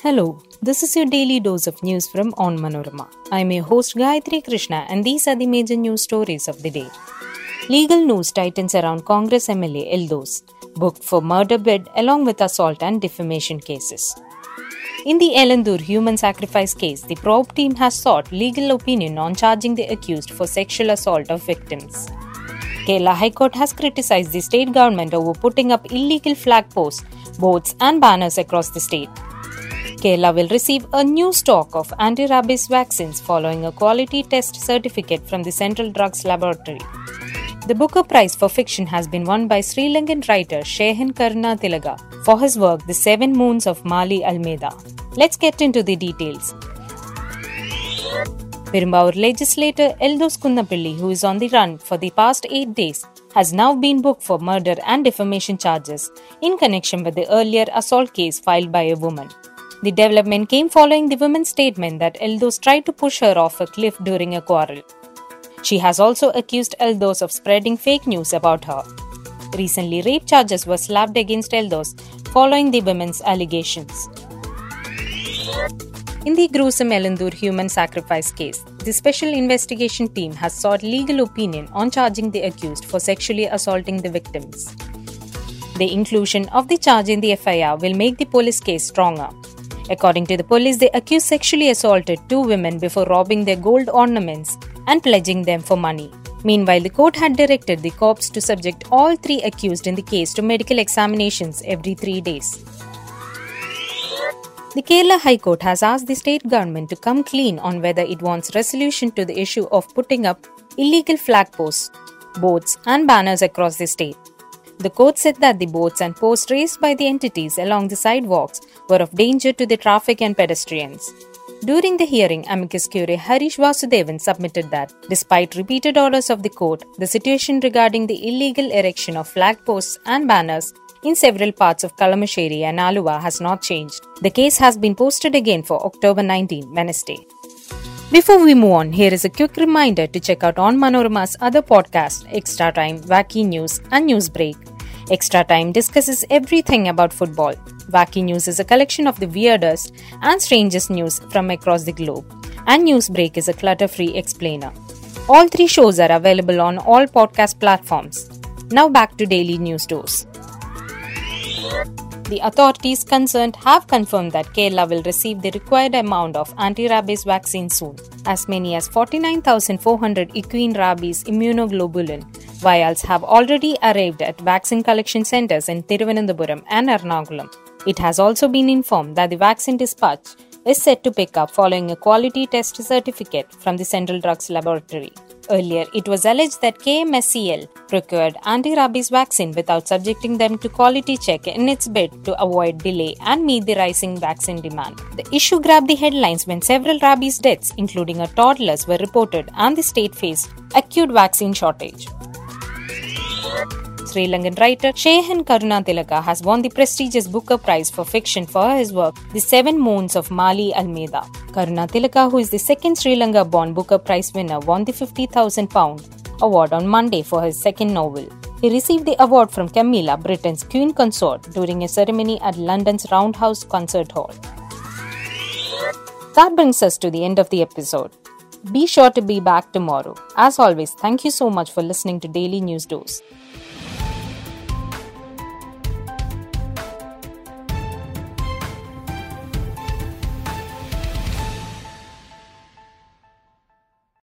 Hello, this is your daily dose of news from On Manorama. I'm your host Gayatri Krishna, and these are the major news stories of the day. Legal news tightens around Congress MLA Eldos, booked for murder bid along with assault and defamation cases. In the Elanthoor human sacrifice case, the probe team has sought legal opinion on charging the accused for sexual assault of victims. Kerala High Court has criticized the state government over putting up illegal flag posts, boards, and banners across the state. Kerala will receive a new stock of anti rabies vaccines following a quality test certificate from the Central Drugs Laboratory. The Booker Prize for Fiction has been won by Sri Lankan writer Shehan Karunatilaka for his work The Seven Moons of Maali Almeida. Let's get into the details. Perumbavoor legislator Eldos Kunnapilli, who is on the run for the past eight days, has now been booked for murder and defamation charges in connection with the earlier assault case filed by a woman. The development came following the woman's statement that Eldos tried to push her off a cliff during a quarrel. She has also accused Eldos of spreading fake news about her. Recently, rape charges were slapped against Eldos following the women's allegations. In the gruesome Elanthoor human sacrifice case, the Special Investigation Team has sought legal opinion on charging the accused for sexually assaulting the victims. The inclusion of the charge in the FIR will make the police case stronger. According to the police, the accused sexually assaulted two women before robbing their gold ornaments and pledging them for money. Meanwhile, the court had directed the cops to subject all three accused in the case to medical examinations every three days. The Kerala High Court has asked the state government to come clean on whether it wants resolution to the issue of putting up illegal flag posts, boards, and banners across the state. The court said that the boards and posts raised by the entities along the sidewalks were of danger to the traffic and pedestrians. During the hearing, amicus curiae Harish Vasudevan submitted that, despite repeated orders of the court, the situation regarding the illegal erection of flag posts and banners in several parts of Kalamassery and Aluva has not changed. The case has been posted again for October 19, Wednesday. Before we move on, here is a quick reminder to check out On Manorama's other podcast, Extra Time, Wacky News, and News Break. Extra Time discusses everything about football. Wacky News is a collection of the weirdest and strangest news from across the globe, and News Break is a clutter free explainer. All three shows are available on all podcast platforms. Now back to daily news dose. The authorities concerned have confirmed that Kerala will receive the required amount of anti-rabies vaccine soon. As many as 49,400 equine rabies immunoglobulin vials have already arrived at vaccine collection centers in Thiruvananthapuram and Ernakulam. It has also been informed that the vaccine dispatch is set to pick up following a quality test certificate from the Central Drugs Laboratory. Earlier, it was alleged that KMSCL procured anti-rabies vaccine without subjecting them to quality check in its bid to avoid delay and meet the rising vaccine demand. The issue grabbed the headlines when several rabies deaths, including a toddler's, were reported and the state faced acute vaccine shortage. Sri Lankan writer Shehan Karunatilaka has won the prestigious Booker Prize for Fiction for his work The Seven Moons of Maali Almeida. Karunatilaka, who is the second Sri Lanka born Booker Prize winner, won the £50,000 award on Monday for his second novel. He received the award from Camilla, Britain's Queen Consort, during a ceremony at London's Roundhouse Concert Hall. That brings us to the end of the episode. Be sure to be back tomorrow. As always, thank you so much for listening to Daily News Dose.